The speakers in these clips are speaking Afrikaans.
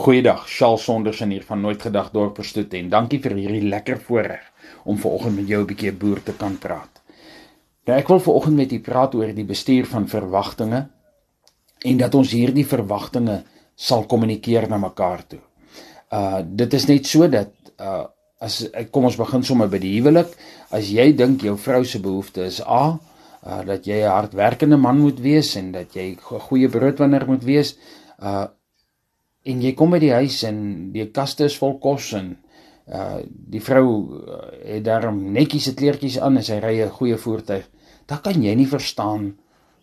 Goeiedag, Charles Sondersen hier van Nooit Gedag Dorp Verstoet en dankie vir hierdie lekker voorreg om vanoggend met jou 'n bietjie boer te kan praat. Nou ek wil vanoggend met u praat oor die bestuur van verwagtinge en dat ons hierdie verwagtinge sal kommunikeer na mekaar toe. Uh dit is net so dat uh as kom ons begin sommer by die huwelik, as jy dink jou vrou se behoefte is A, uh dat jy 'n hardwerkende man moet wees en dat jy 'n goeie broodwinner moet wees, uh en jy kom by die huis en die kaste is vol kos en uh die vrou uh, het daarom netjies se kleertjies aan en sy ry 'n goeie voertuig. Dan kan jy nie verstaan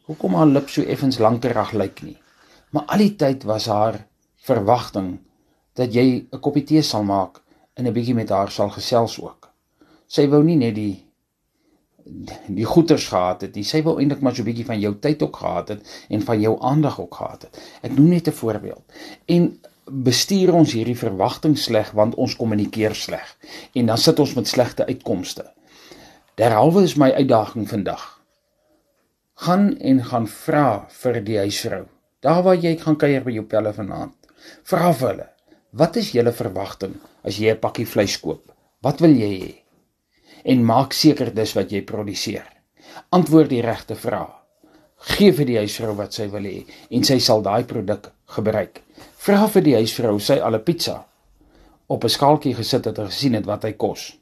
hoekom haar lip so effens lankerig lyk nie. Maar al die tyd was haar verwagting dat jy 'n koppie tee sal maak en 'n bietjie met haar sal gesels ook. Sy wou nie net die die goeders gehad het. Sy wou eintlik maar so 'n bietjie van jou tyd ook gehad het en van jou aandag ook gehad het. Ek noem net 'n voorbeeld. En bestuur ons hierdie verwagting sleg want ons kommunikeer sleg en dan sit ons met slegte uitkomste. Derhalwe is my uitdaging vandag. Gaan en gaan vra vir die huisvrou. Daar waar jy gaan kuier by jou pelle vanaand. Vra vir hulle. Wat is julle verwagting as jy 'n pakkie vleis koop? Wat wil jy hê? En maak seker dis wat jy produseer. Antwoord die regte vrae. Gee vir die huisvrou wat sy wil hê en sy sal daai produk gebruik. Vra vir die huisvrou sy al 'n pizza op 'n skaaltjie gesit het en gesien het wat hy kos.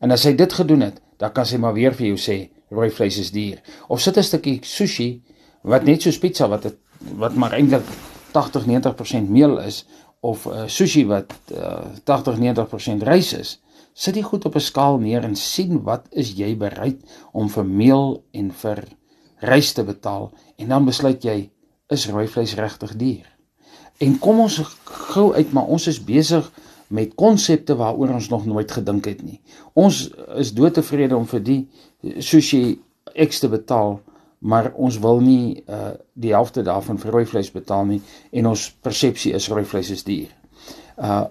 En as sy dit gedoen het, dan kan sy maar weer vir jou sê rooi vleis is duur. Of sit 'n stukkie sushi wat net soos pizza wat het, wat maar eintlik 80-90% meel is of uh, sushi wat uh, 80-90% rys is sit dit goed op 'n skaal neer en sien wat is jy bereid om vir meel en vir rys te betaal en dan besluit jy is rooi vleis regtig duur. En kom ons gou uit maar ons is besig met konsepte waaroor ons nog nooit gedink het nie. Ons is doodtevrede om vir die sushi X te betaal, maar ons wil nie uh die helfte daarvan vir rooi vleis betaal nie en ons persepsie is rooi vleis is duur. Uh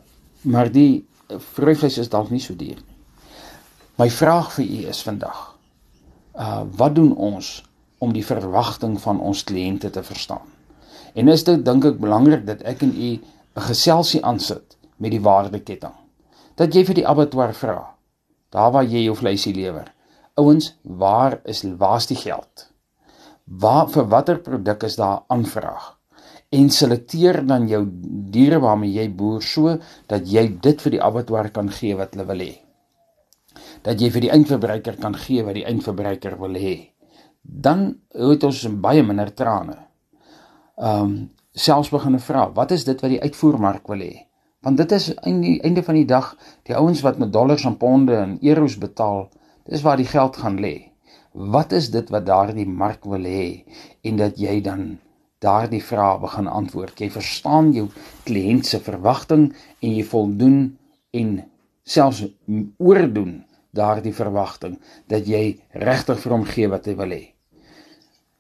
maar die vleis is dalk nie so duur nie. My vraag vir u is vandag: uh wat doen ons om die verwagting van ons kliënte te verstaan? En is dit dink ek belangrik dat ek en u 'n geselsie aansit met die waardeketting. Dat jy vir die abattoir vra, daar waar jy jou vleisie lewer. Ouens, waar is waar's die geld? Waar vir watter produk is daar aanvraag? En selekteer dan jou diere waarmee jy boer so dat jy dit vir die abattoir kan gee wat hulle wil hê. Dat jy vir die eindverbruiker kan gee wat die eindverbruiker wil hê. Dan het ons baie minder trane. Ehm um, selfs begin vra, wat is dit wat die uitvoermark wil hê? Want dit is aan die einde van die dag die ouens wat met dollars en ponde en euros betaal, dis waar die geld gaan lê. Wat is dit wat daardie mark wil hê en dat jy dan daardie vrae begin antwoord. Jy verstaan jou kliënt se verwagting en jy voldoen en selfs oordoen daardie verwagting dat jy regtig vir hom gee wat hy wil hê.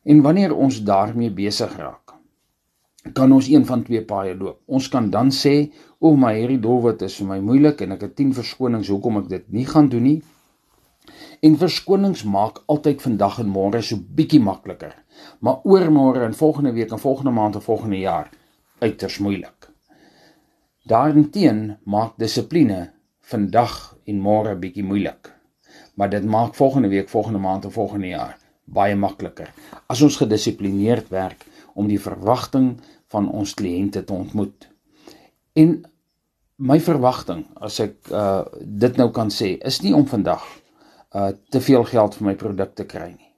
En wanneer ons daarmee besig raak, kan ons een van twee paaie loop. Ons kan dan sê, "O, my hierdie doelwit is vir my moeilik en ek het 10 verskonings hoekom ek dit nie gaan doen nie." En verskonings maak altyd vandag en môre so bietjie makliker maar oormôre en volgende week en volgende maand en volgende jaar uiters moeilik. Daarteen maak dissipline vandag en môre bietjie moeilik. Maar dit maak volgende week, volgende maand en volgende jaar baie makliker as ons gedissiplineerd werk om die verwagting van ons kliënte te ontmoet. En my verwagting, as ek uh dit nou kan sê, is nie om vandag uh te veel geld vir my produk te kry nie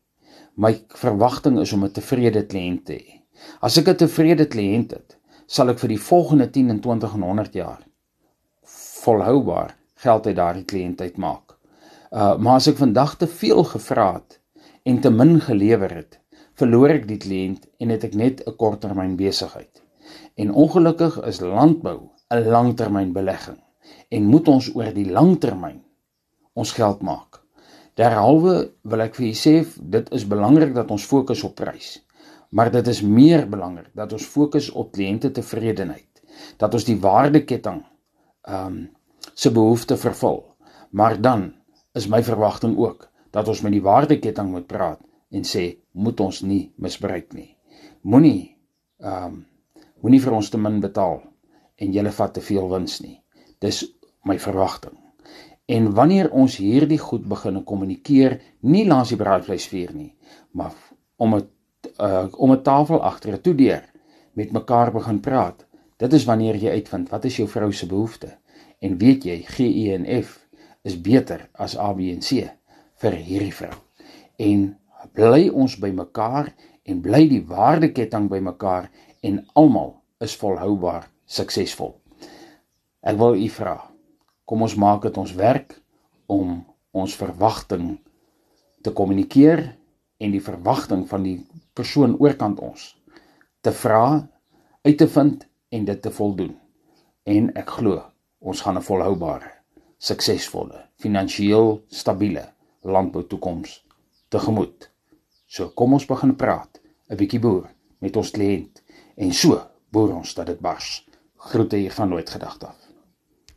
my verwagting is om 'n tevrede kliënt te hê. As ek 'n tevrede kliënt het, sal ek vir die volgende 10 en 20 en 100 jaar volhoubaar geld uit daardie kliënt uitmaak. Uh maar as ek vandag te veel gevra het en te min gelewer het, verloor ek die kliënt en het ek net 'n korttermyn besigheid. En ongelukkig is landbou 'n langtermynbelegging en moet ons oor die langtermyn ons geld maak. Derhalwe wil ek vir julle sê dit is belangrik dat ons fokus op prys. Maar dit is meer belangrik dat ons fokus op kliënte tevredenheid. Dat ons die waardeketting ehm um, se behoefte vervul. Maar dan is my verwagting ook dat ons met die waardeketting moet praat en sê moet ons nie misbruik nie. Moenie ehm um, moenie vir ons te min betaal en julle vat te veel wins nie. Dis my verwagting. En wanneer ons hierdie goed begin kommunikeer, nie langs die braaivleisvuur nie, maar om 'n uh, om 'n tafel agter 'n toedeur met mekaar begin praat, dit is wanneer jy uitvind wat is jou vrou se behoeftes en weet jy GENF is beter as A B en C vir hierdie vrou. En bly ons by mekaar en bly die waardeketting by mekaar en almal is volhoubaar suksesvol. Ek wil u vra, kom ons maak dit ons werk om ons verwagting te kommunikeer en die verwagting van die persoon oorkant ons te vra, uit te vind en dit te voldoen. En ek glo ons gaan 'n volhoubare, suksesvolle, finansiëel stabiele landbou toekoms tegemoet. So kom ons begin praat, 'n bietjie boer met ons kliënt en so boer ons dat dit bars. Groete hier van nooit gedagte af.